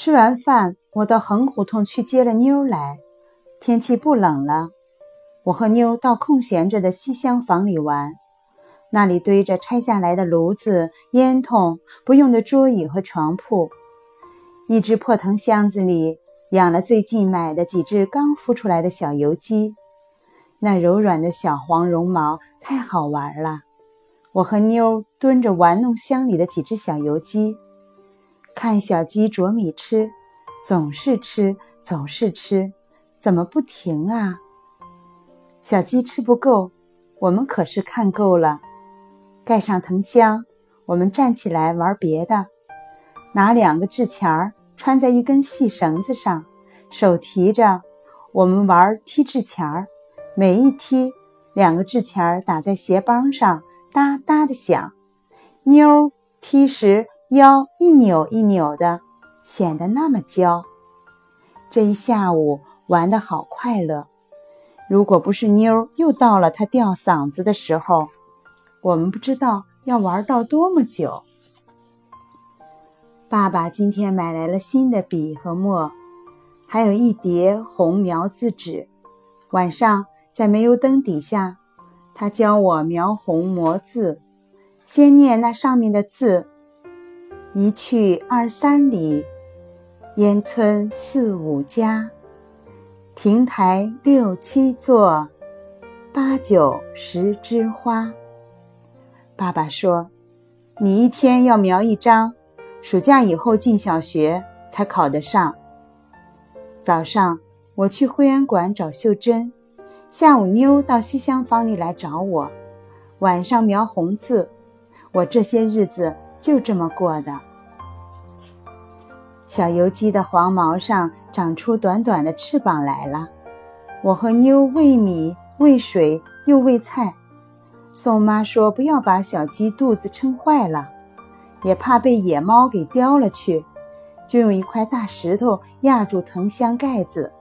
吃完饭，我到横胡同去接了妞来。天气不冷了，我和妞到空闲着的西厢房里玩。那里堆着拆下来的炉子、烟筒、不用的桌椅和床铺。一只破藤箱子里养了最近买的几只刚孵出来的小油鸡，那柔软的小黄绒毛太好玩了。我和妞蹲着玩弄箱里的几只小油鸡，看小鸡啄米吃，总是吃，总是吃，怎么不停啊？小鸡吃不够，我们可是看够了。盖上藤箱，我们站起来玩别的，拿两个纸钱儿穿在一根细绳子上，手提着，我们玩踢纸钱儿，每一踢，两个纸钱儿打在鞋帮上。哒哒的响，妞踢时腰一扭一扭的，显得那么娇。这一下午玩得好快乐。如果不是妞又到了她吊嗓子的时候，我们不知道要玩到多么久。爸爸今天买来了新的笔和墨，还有一叠红描字纸。晚上在煤油灯底下。他教我描红磨字，先念那上面的字：一去二三里，烟村四五家，亭台六七座，八九十枝花。爸爸说：“你一天要描一张，暑假以后进小学才考得上。”早上我去会员馆找秀珍。下午，妞到西厢房里来找我，晚上描红字。我这些日子就这么过的。小油鸡的黄毛上长出短短的翅膀来了。我和妞喂米、喂水又喂菜。宋妈说不要把小鸡肚子撑坏了，也怕被野猫给叼了去，就用一块大石头压住藤箱盖子，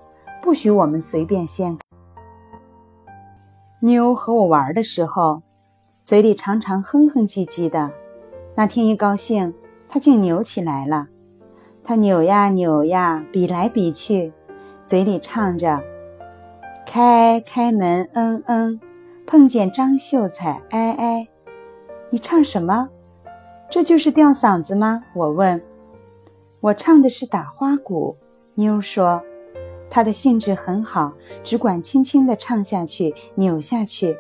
不许我们随便掀。妞和我玩的时候，嘴里常常哼哼唧唧的。那天一高兴，她竟扭起来了。他扭呀扭呀，比来比去，嘴里唱着：“开开门，嗯嗯，碰见张秀才，哎哎。”你唱什么？这就是吊嗓子吗？我问。我唱的是打花鼓。妞说。她的兴致很好，只管轻轻地唱下去，扭下去。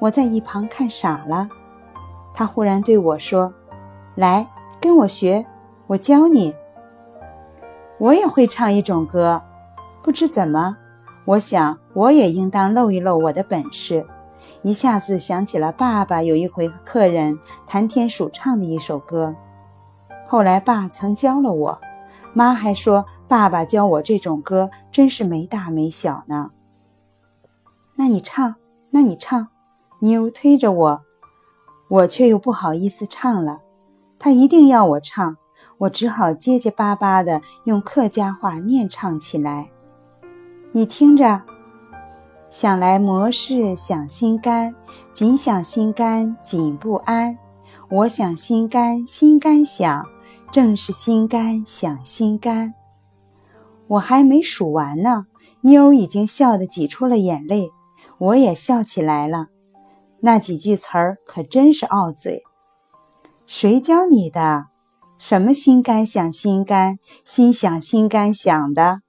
我在一旁看傻了。他忽然对我说：“来，跟我学，我教你。”我也会唱一种歌，不知怎么，我想我也应当露一露我的本事。一下子想起了爸爸有一回和客人谈天数唱的一首歌，后来爸曾教了我。妈还说：“爸爸教我这种歌，真是没大没小呢。”那你唱，那你唱。妞推着我，我却又不好意思唱了。他一定要我唱，我只好结结巴巴的用客家话念唱起来。你听着，想来模事想心肝，紧想心肝紧不安。我想心肝心肝想。正是心肝想心肝，我还没数完呢，妞儿已经笑得挤出了眼泪，我也笑起来了。那几句词儿可真是拗嘴。谁教你的？什么心肝想心肝，心想心肝想的？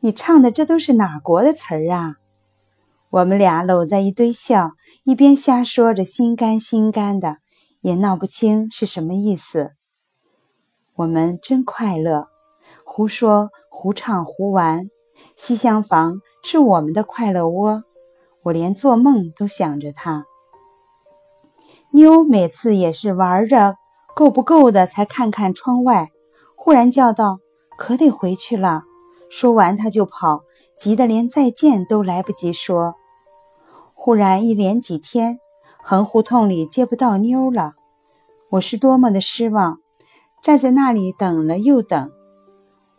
你唱的这都是哪国的词儿啊？我们俩搂在一堆笑，一边瞎说着心肝心肝的，也闹不清是什么意思。我们真快乐，胡说胡唱胡玩。西厢房是我们的快乐窝，我连做梦都想着它。妞每次也是玩着够不够的，才看看窗外，忽然叫道：“可得回去了。”说完他就跑，急得连再见都来不及说。忽然一连几天，横胡同里接不到妞了，我是多么的失望。站在那里等了又等，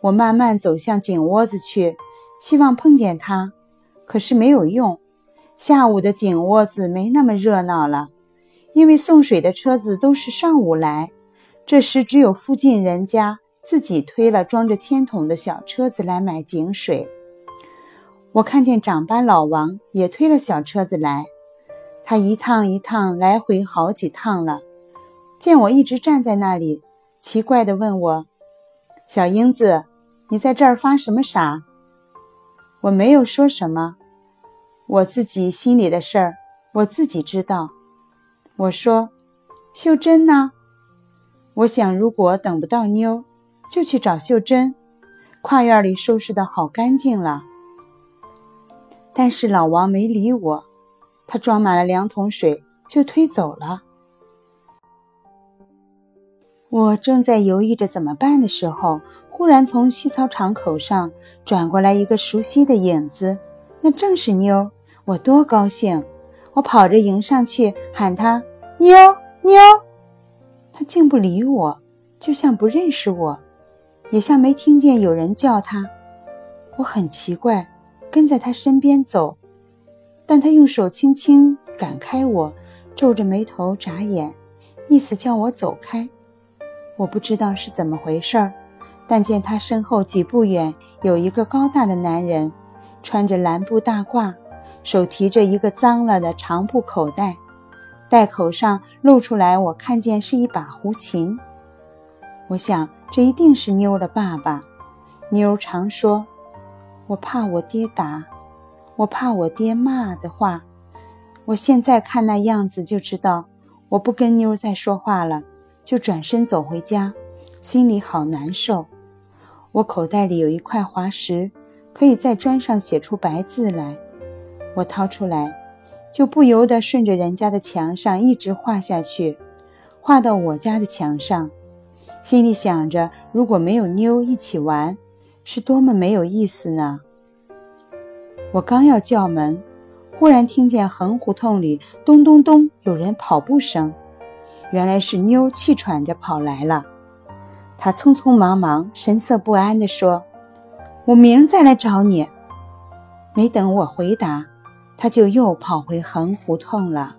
我慢慢走向井窝子去，希望碰见他，可是没有用。下午的井窝子没那么热闹了，因为送水的车子都是上午来，这时只有附近人家自己推了装着铅桶的小车子来买井水。我看见长班老王也推了小车子来，他一趟一趟来回好几趟了。见我一直站在那里，奇怪地问我：“小英子，你在这儿发什么傻？”我没有说什么，我自己心里的事儿我自己知道。我说：“秀珍呢？我想如果等不到妞，就去找秀珍。跨院里收拾的好干净了。”但是老王没理我，他装满了两桶水就推走了。我正在犹豫着怎么办的时候，忽然从西操场口上转过来一个熟悉的影子，那正是妞。我多高兴！我跑着迎上去喊她：“妞妞！”他竟不理我，就像不认识我，也像没听见有人叫他。我很奇怪。跟在他身边走，但他用手轻轻赶开我，皱着眉头眨眼，意思叫我走开。我不知道是怎么回事儿，但见他身后几步远有一个高大的男人，穿着蓝布大褂，手提着一个脏了的长布口袋，袋口上露出来，我看见是一把胡琴。我想这一定是妞的爸爸。妞常说。我怕我爹打，我怕我爹骂的话。我现在看那样子就知道，我不跟妞再说话了，就转身走回家，心里好难受。我口袋里有一块滑石，可以在砖上写出白字来。我掏出来，就不由得顺着人家的墙上一直画下去，画到我家的墙上，心里想着，如果没有妞一起玩。是多么没有意思呢！我刚要叫门，忽然听见横胡同里咚咚咚有人跑步声，原来是妞气喘着跑来了。她匆匆忙忙、神色不安地说：“我明儿再来找你。”没等我回答，他就又跑回横胡同了。